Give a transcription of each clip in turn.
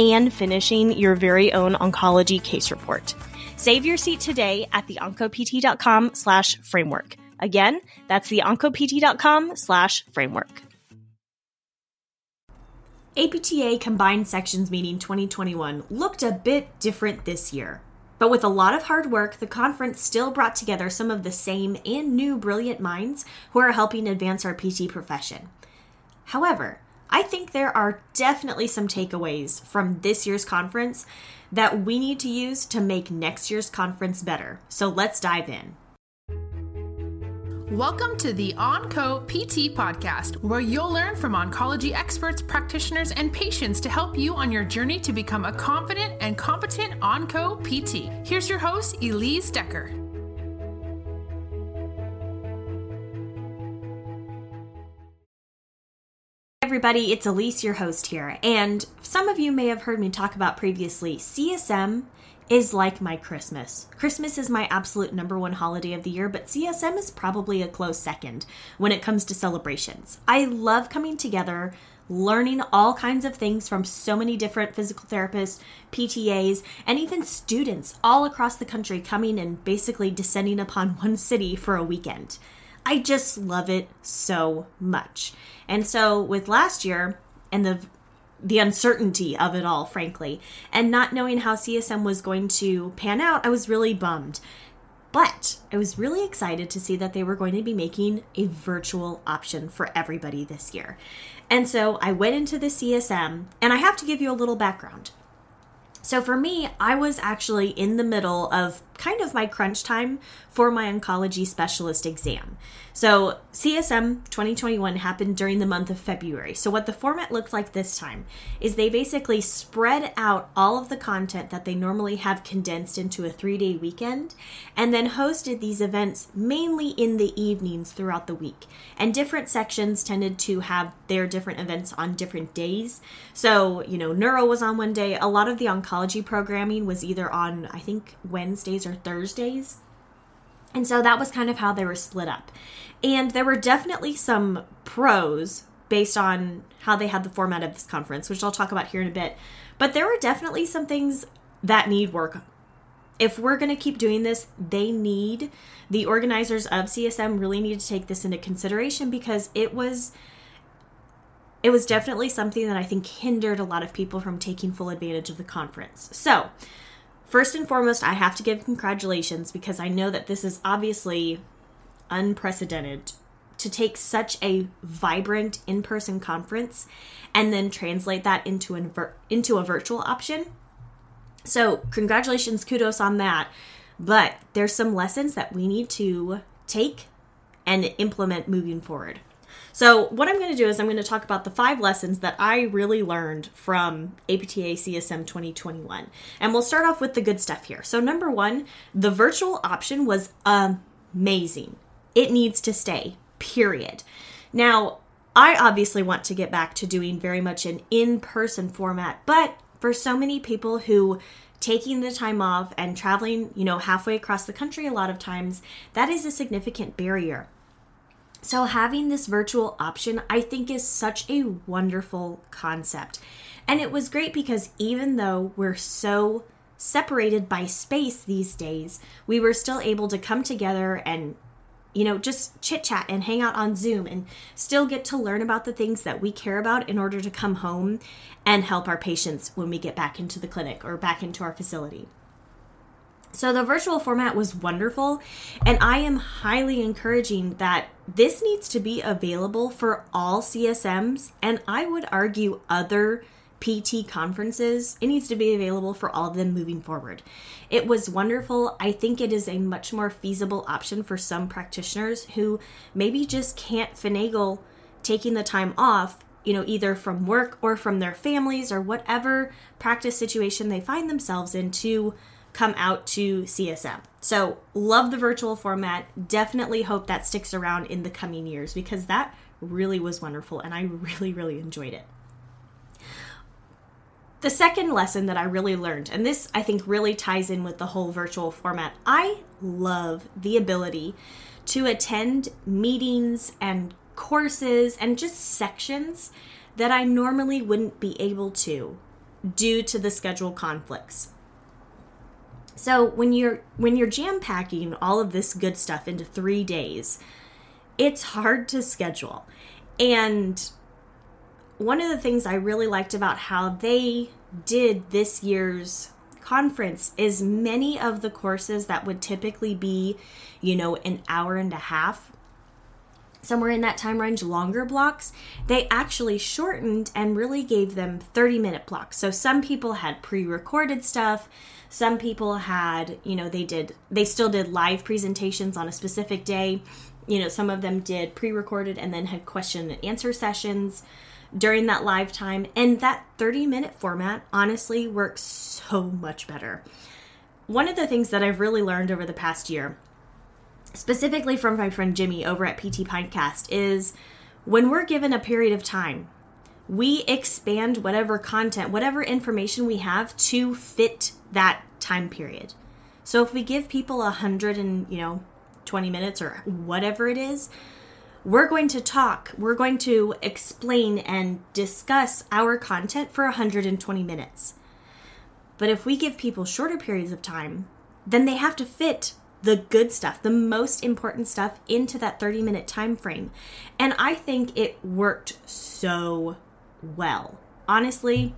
and finishing your very own oncology case report. Save your seat today at the theoncopt.com slash framework. Again, that's the theoncopt.com slash framework. APTA Combined Sections Meeting 2021 looked a bit different this year. But with a lot of hard work, the conference still brought together some of the same and new brilliant minds who are helping advance our PT profession. However, I think there are definitely some takeaways from this year's conference that we need to use to make next year's conference better. So let's dive in. Welcome to the OncoPT podcast, where you'll learn from oncology experts, practitioners, and patients to help you on your journey to become a confident and competent OncoPT. Here's your host, Elise Decker. Everybody, it's Elise, your host here. And some of you may have heard me talk about previously, CSM is like my Christmas. Christmas is my absolute number one holiday of the year, but CSM is probably a close second when it comes to celebrations. I love coming together, learning all kinds of things from so many different physical therapists, PTAs, and even students all across the country coming and basically descending upon one city for a weekend. I just love it so much. And so with last year and the the uncertainty of it all, frankly, and not knowing how CSM was going to pan out, I was really bummed. But I was really excited to see that they were going to be making a virtual option for everybody this year. And so I went into the CSM, and I have to give you a little background. So for me, I was actually in the middle of kind of my crunch time for my oncology specialist exam. So CSM 2021 happened during the month of February. So what the format looked like this time is they basically spread out all of the content that they normally have condensed into a 3-day weekend and then hosted these events mainly in the evenings throughout the week. And different sections tended to have their different events on different days. So, you know, neuro was on one day, a lot of the oncology programming was either on I think Wednesdays or Thursdays. And so that was kind of how they were split up. And there were definitely some pros based on how they had the format of this conference, which I'll talk about here in a bit. But there were definitely some things that need work. If we're going to keep doing this, they need the organizers of CSM really need to take this into consideration because it was it was definitely something that I think hindered a lot of people from taking full advantage of the conference. So, First and foremost, I have to give congratulations because I know that this is obviously unprecedented to take such a vibrant in-person conference and then translate that into an into a virtual option. So, congratulations, kudos on that. But there's some lessons that we need to take and implement moving forward. So, what I'm going to do is I'm going to talk about the five lessons that I really learned from APTA CSM 2021. And we'll start off with the good stuff here. So, number one, the virtual option was amazing. It needs to stay, period. Now, I obviously want to get back to doing very much an in person format, but for so many people who taking the time off and traveling, you know, halfway across the country a lot of times, that is a significant barrier. So, having this virtual option, I think, is such a wonderful concept. And it was great because even though we're so separated by space these days, we were still able to come together and, you know, just chit chat and hang out on Zoom and still get to learn about the things that we care about in order to come home and help our patients when we get back into the clinic or back into our facility. So the virtual format was wonderful, and I am highly encouraging that this needs to be available for all CSMs, and I would argue other PT conferences. It needs to be available for all of them moving forward. It was wonderful. I think it is a much more feasible option for some practitioners who maybe just can't finagle taking the time off you know, either from work or from their families or whatever practice situation they find themselves in to come out to CSM. So, love the virtual format. Definitely hope that sticks around in the coming years because that really was wonderful and I really, really enjoyed it. The second lesson that I really learned, and this I think really ties in with the whole virtual format, I love the ability to attend meetings and courses and just sections that I normally wouldn't be able to due to the schedule conflicts. So when you're when you're jam packing all of this good stuff into 3 days, it's hard to schedule. And one of the things I really liked about how they did this year's conference is many of the courses that would typically be, you know, an hour and a half somewhere in that time range longer blocks they actually shortened and really gave them 30 minute blocks so some people had pre-recorded stuff some people had you know they did they still did live presentations on a specific day. You know some of them did pre-recorded and then had question and answer sessions during that live time. And that 30 minute format honestly works so much better. One of the things that i've really learned over the past year specifically from my friend jimmy over at PT Pintcast is when we're given a period of time we expand whatever content whatever information we have to fit that time period so if we give people a hundred and you know 20 minutes or whatever it is, we're going to talk, we're going to explain and discuss our content for 120 minutes. But if we give people shorter periods of time, then they have to fit the good stuff, the most important stuff into that 30 minute time frame. And I think it worked so well. Honestly,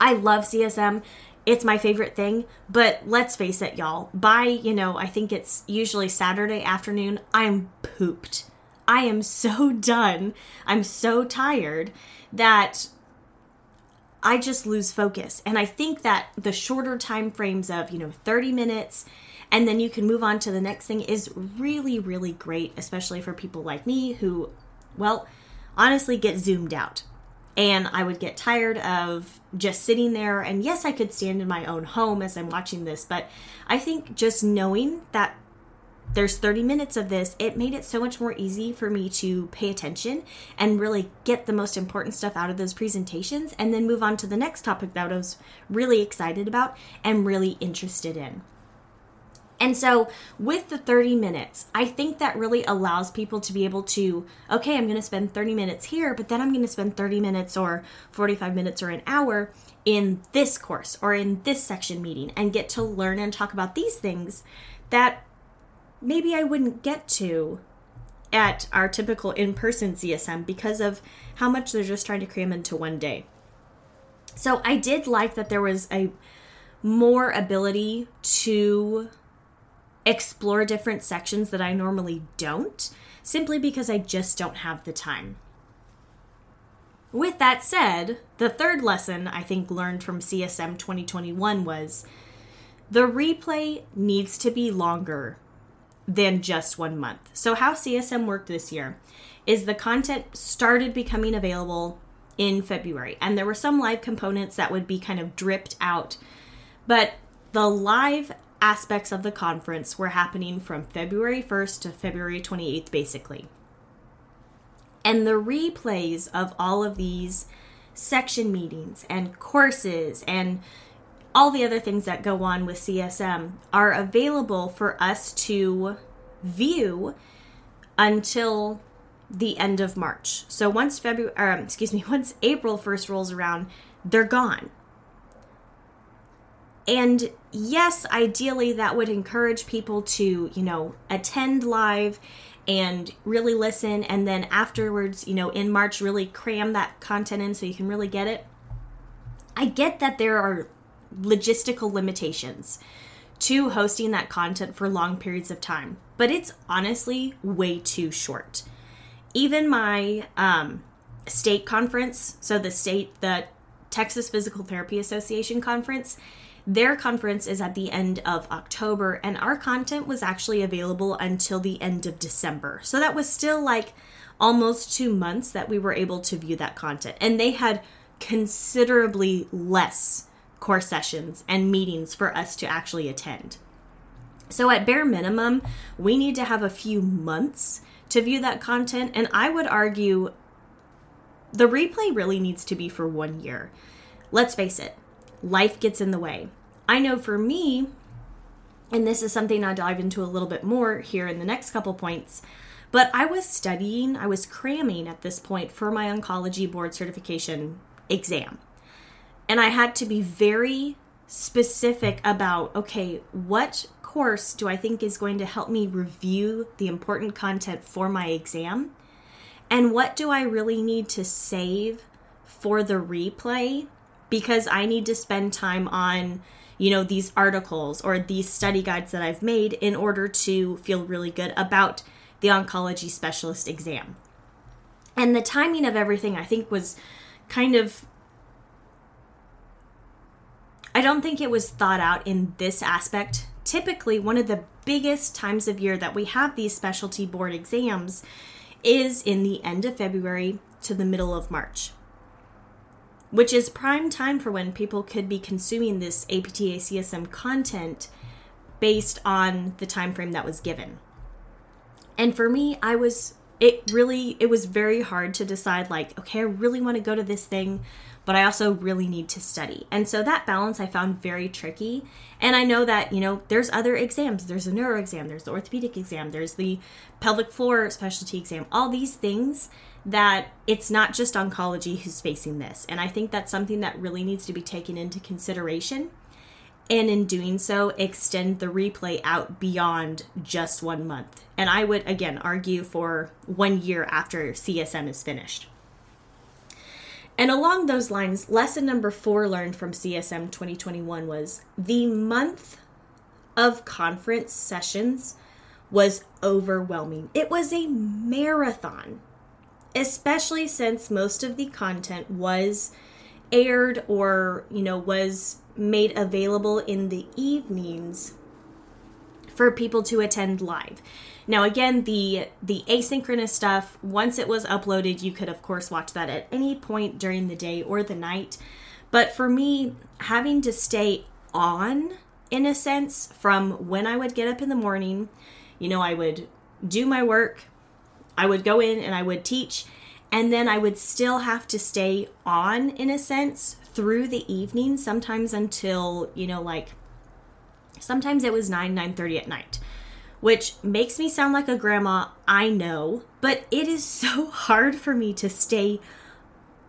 I love CSM it's my favorite thing. But let's face it, y'all, by, you know, I think it's usually Saturday afternoon, I'm pooped. I am so done. I'm so tired that I just lose focus. And I think that the shorter time frames of, you know, 30 minutes and then you can move on to the next thing is really, really great, especially for people like me who, well, honestly get zoomed out and I would get tired of just sitting there. And yes, I could stand in my own home as I'm watching this, but I think just knowing that there's 30 minutes of this, it made it so much more easy for me to pay attention and really get the most important stuff out of those presentations and then move on to the next topic that I was really excited about and really interested in. And so, with the 30 minutes, I think that really allows people to be able to, okay, I'm going to spend 30 minutes here, but then I'm going to spend 30 minutes or 45 minutes or an hour in this course or in this section meeting and get to learn and talk about these things that maybe I wouldn't get to at our typical in person CSM because of how much they're just trying to cram into one day. So, I did like that there was a more ability to explore different sections that I normally don't, simply because I just don't have the time. With that said, the third lesson I think learned from CSM 2021 was the replay needs to be longer than just one month. So, how CSM worked this year is the content started becoming available in February, and there were some live components that would be kind of dripped out, but the live aspects of the conference were happening from February 1st to February 28th, basically. And the replays of all of these section meetings and courses and all the other things that go on with CSM are available for us to view until the end of March. So once February, um, excuse me, once April 1st rolls around, they're gone. And yes, ideally that would encourage people to, you know, attend live and really listen and then afterwards, you know, in March really cram that content in so you can really get it. I get that there are logistical limitations to hosting that content for long periods of time, but it's honestly way too short. Even my um, state conference, so the state, the Texas Physical Therapy Association conference, their conference is at the end of October, and our content was actually available until the end of December. So that was still like almost two months that we were able to view that content. And they had considerably less core sessions and meetings for us to actually attend. So, at bare minimum, we need to have a few months to view that content. And I would argue the replay really needs to be for one year. Let's face it, life gets in the way. I know for me, and this is something I'll dive into a little bit more here in the next couple points. But I was studying, I was cramming at this point for my oncology board certification exam. And I had to be very specific about okay, what course do I think is going to help me review the important content for my exam? And what do I really need to save for the replay? Because I need to spend time on you know, these articles or these study guides that I've made in order to feel really good about the oncology specialist exam. And the timing of everything, I think, was kind of. I don't think it was thought out in this aspect. Typically, one of the biggest times of year that we have these specialty board exams is in the end of February to the middle of March which is prime time for when people could be consuming this APTA CSM content based on the time frame that was given. And for me, I was it really it was very hard to decide like okay, I really want to go to this thing, but I also really need to study. And so that balance I found very tricky. And I know that, you know, there's other exams. There's a neuro exam, there's the orthopedic exam, there's the pelvic floor specialty exam. All these things that it's not just oncology who's facing this. And I think that's something that really needs to be taken into consideration. And in doing so, extend the replay out beyond just one month. And I would, again, argue for one year after CSM is finished. And along those lines, lesson number four learned from CSM 2021 was the month of conference sessions was overwhelming. It was a marathon especially since most of the content was aired or, you know, was made available in the evenings for people to attend live. Now again, the the asynchronous stuff, once it was uploaded, you could of course watch that at any point during the day or the night. But for me, having to stay on in a sense from when I would get up in the morning, you know, I would do my work, I would go in and I would teach, and then I would still have to stay on in a sense through the evening, sometimes until, you know, like sometimes it was 9 9:30 at night which makes me sound like a grandma i know but it is so hard for me to stay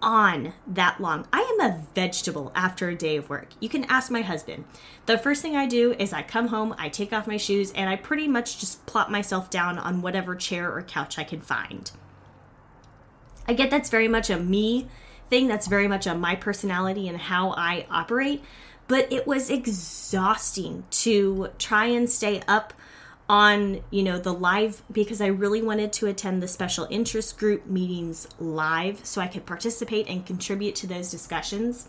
on that long. I am a vegetable after a day of work. You can ask my husband. The first thing i do is i come home i take off my shoes and i pretty much just plop myself down on whatever chair or couch i can find. I get that's very much a me thing. That's very much a my personality and how i operate. But it was exhausting to try and stay up on you know the live because i really wanted to attend the special interest group meetings live so i could participate and contribute to those discussions.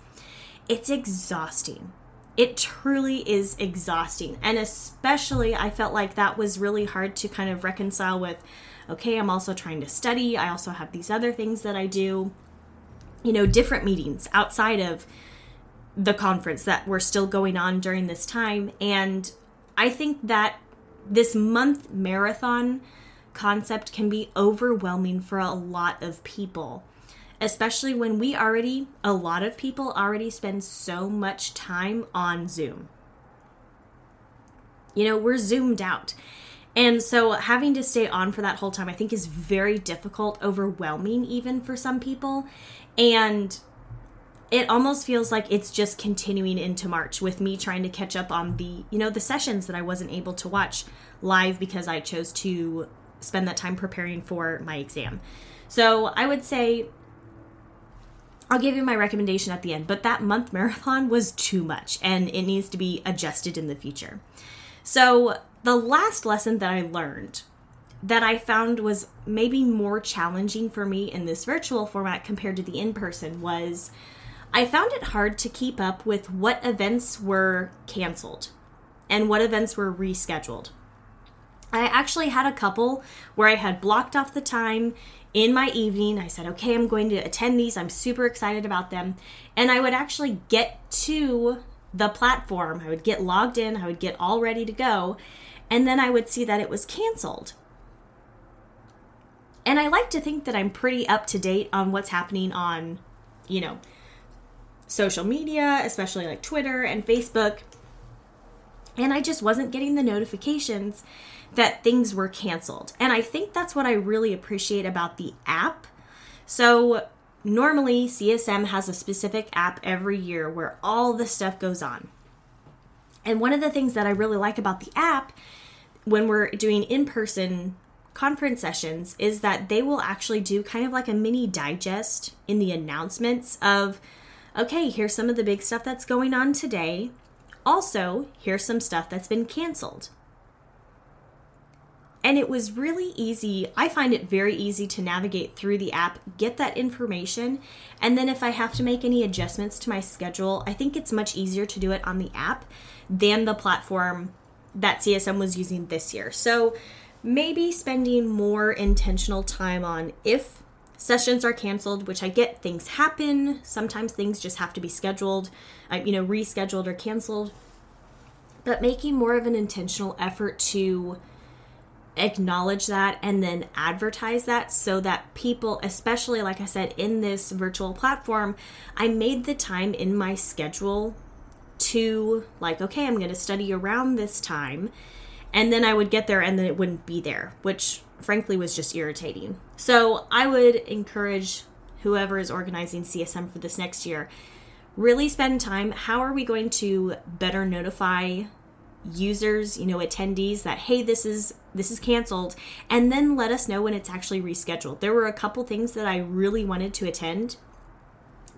It's exhausting. It truly is exhausting. And especially i felt like that was really hard to kind of reconcile with okay i'm also trying to study. I also have these other things that i do. You know different meetings outside of the conference that were still going on during this time. And I think that this month marathon concept can be overwhelming for a lot of people, especially when we already, a lot of people already spend so much time on Zoom. You know, we're zoomed out. And so having to stay on for that whole time, I think, is very difficult, overwhelming even for some people. And it almost feels like it's just continuing into March with me trying to catch up on the, you know, the sessions that I wasn't able to watch live because I chose to spend that time preparing for my exam. So I would say I'll give you my recommendation at the end, but that month marathon was too much and it needs to be adjusted in the future. So the last lesson that I learned that I found was maybe more challenging for me in this virtual format compared to the in person was I found it hard to keep up with what events were canceled and what events were rescheduled. I actually had a couple where I had blocked off the time in my evening. I said, okay, I'm going to attend these. I'm super excited about them. And I would actually get to the platform. I would get logged in, I would get all ready to go, and then I would see that it was canceled. And I like to think that I'm pretty up to date on what's happening on, you know, social media, especially like Twitter and Facebook. And I just wasn't getting the notifications that things were canceled. And I think that's what I really appreciate about the app. So, normally CSM has a specific app every year where all the stuff goes on. And one of the things that I really like about the app when we're doing in person conference sessions is that they will actually do kind of like a mini digest in the announcements of, okay, here's some of the big stuff that's going on today. Also, here's some stuff that's been canceled. And it was really easy. I find it very easy to navigate through the app, get that information, and then if I have to make any adjustments to my schedule, I think it's much easier to do it on the app than the platform that CSM was using this year. So maybe spending more intentional time on if sessions are canceled, which I get things happen. Sometimes things just have to be scheduled, uh, you know, rescheduled or canceled. But making more of an intentional effort to acknowledge that and then advertise that so that people, especially like I said, in this virtual platform, I made the time in my schedule to, like, okay, I'm going to study around this time. And then I would get there and then it wouldn't be there, which frankly was just irritating. So I would encourage whoever is organizing CSM for this next year really spend time. How are we going to better notify users, you know, attendees that hey, this is this is canceled and then let us know when it's actually rescheduled. There were a couple things that I really wanted to attend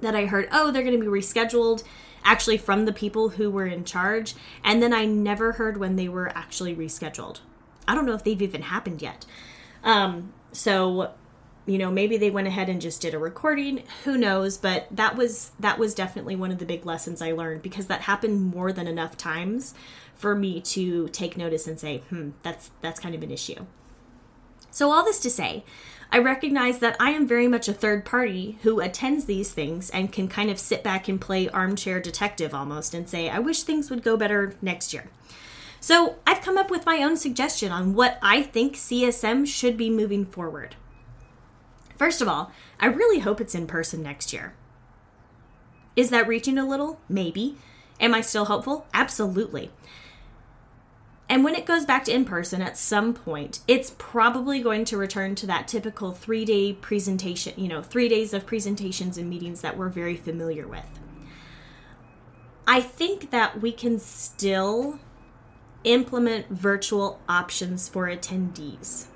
that I heard, "Oh, they're going to be rescheduled." Actually from the people who were in charge, and then I never heard when they were actually rescheduled. I don't know if they've even happened yet. Um, so you know maybe they went ahead and just did a recording who knows but that was that was definitely one of the big lessons i learned because that happened more than enough times for me to take notice and say, hmm, that's that's kind of an issue. So all this to say, I recognize that I am very much a third party who attends these things and can kind of sit back and play armchair detective almost and say, I wish things would go better next year. So I've come up with my own suggestion on what I think CSM should be moving forward. First of all, I really hope it's in person next year. Is that reaching a little? Maybe. Am I still hopeful? Absolutely. And when it goes back to in person at some point, it's probably going to return to that typical three day presentation, you know, three days of presentations and meetings that we're very familiar with. I think that we can still implement virtual options for attendees.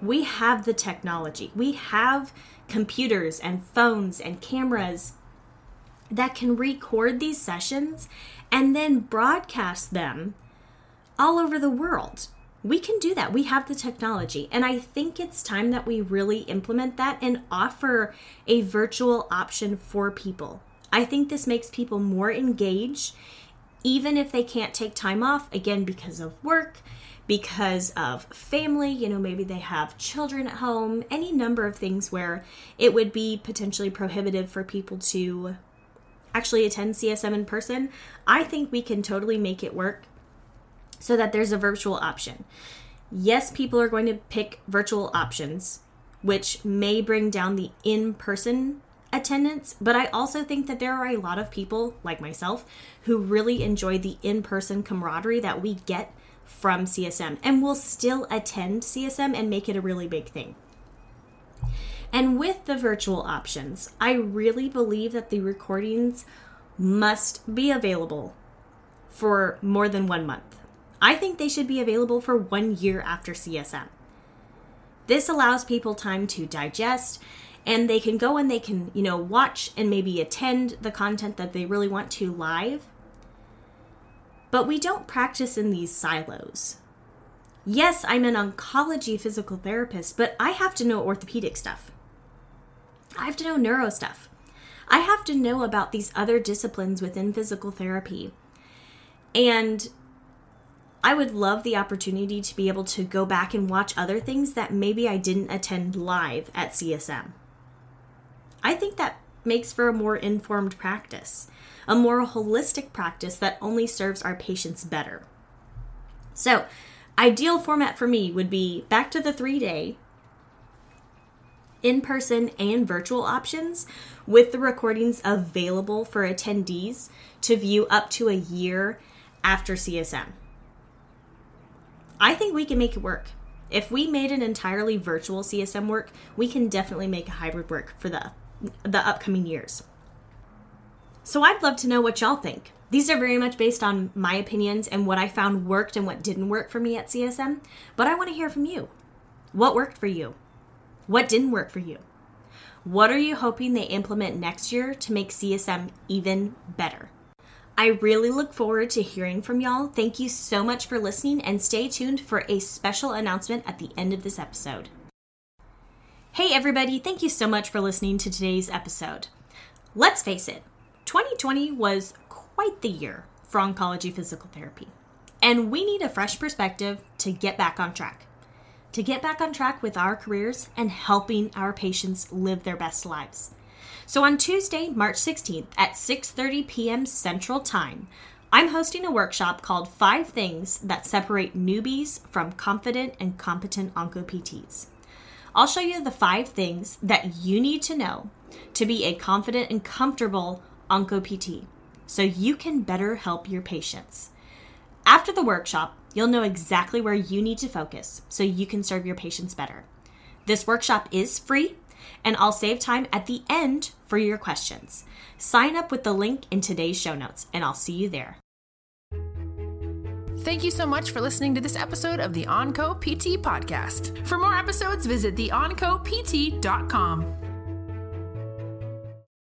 We have the technology, we have computers and phones and cameras that can record these sessions and then broadcast them all over the world. We can do that. We have the technology. And I think it's time that we really implement that and offer a virtual option for people. I think this makes people more engaged, even if they can't take time off, again, because of work, because of family, you know, maybe they have children at home, any number of things where it would be potentially prohibitive for people to actually attend CSM in person. I think we can totally make it work so that there's a virtual option. Yes, people are going to pick virtual options, which may bring down the in person attendance, but I also think that there are a lot of people, like myself, who really enjoy the in person camaraderie that we get from CSM and will still attend CSM and make it a really big thing. And with the virtual options, I really believe that the recordings must be available for more than one month. I think they should be available for one year after CSM. This allows people time to digest and they can go and they can, you know, watch and maybe attend the content that they really want to live. But we don't practice in these silos. Yes, I'm an oncology physical therapist, but I have to know orthopedic stuff. I have to know neuro stuff. I have to know about these other disciplines within physical therapy. And I would love the opportunity to be able to go back and watch other things that maybe I didn't attend live at CSM. I think that makes for a more informed practice, a more holistic practice that only serves our patients better. So, ideal format for me would be back to the three day, in person and virtual options, with the recordings available for attendees to view up to a year after CSM. I think we can make it work. If we made an entirely virtual CSM work, we can definitely make a hybrid work for the the upcoming years. So I'd love to know what y'all think. These are very much based on my opinions and what I found worked and what didn't work for me at CSM, but I want to hear from you. What worked for you? What didn't work for you? What are you hoping they implement next year to make CSM even better? I really look forward to hearing from y'all. Thank you so much for listening and stay tuned for a special announcement at the end of this episode. Hey, everybody, thank you so much for listening to today's episode. Let's face it, 2020 was quite the year for oncology physical therapy, and we need a fresh perspective to get back on track. To get back on track with our careers and helping our patients live their best lives. So on Tuesday, March 16th at 6:30 p.m. Central Time, I'm hosting a workshop called 5 Things That Separate Newbies from Confident and Competent OncoPTs. I'll show you the 5 things that you need to know to be a confident and comfortable OncoPT so you can better help your patients. After the workshop, you'll know exactly where you need to focus so you can serve your patients better. This workshop is free and I'll save time at the end for your questions. Sign up with the link in today's show notes, and I'll see you there. Thank you so much for listening to this episode of the OncoPT podcast. For more episodes, visit theoncopt.com.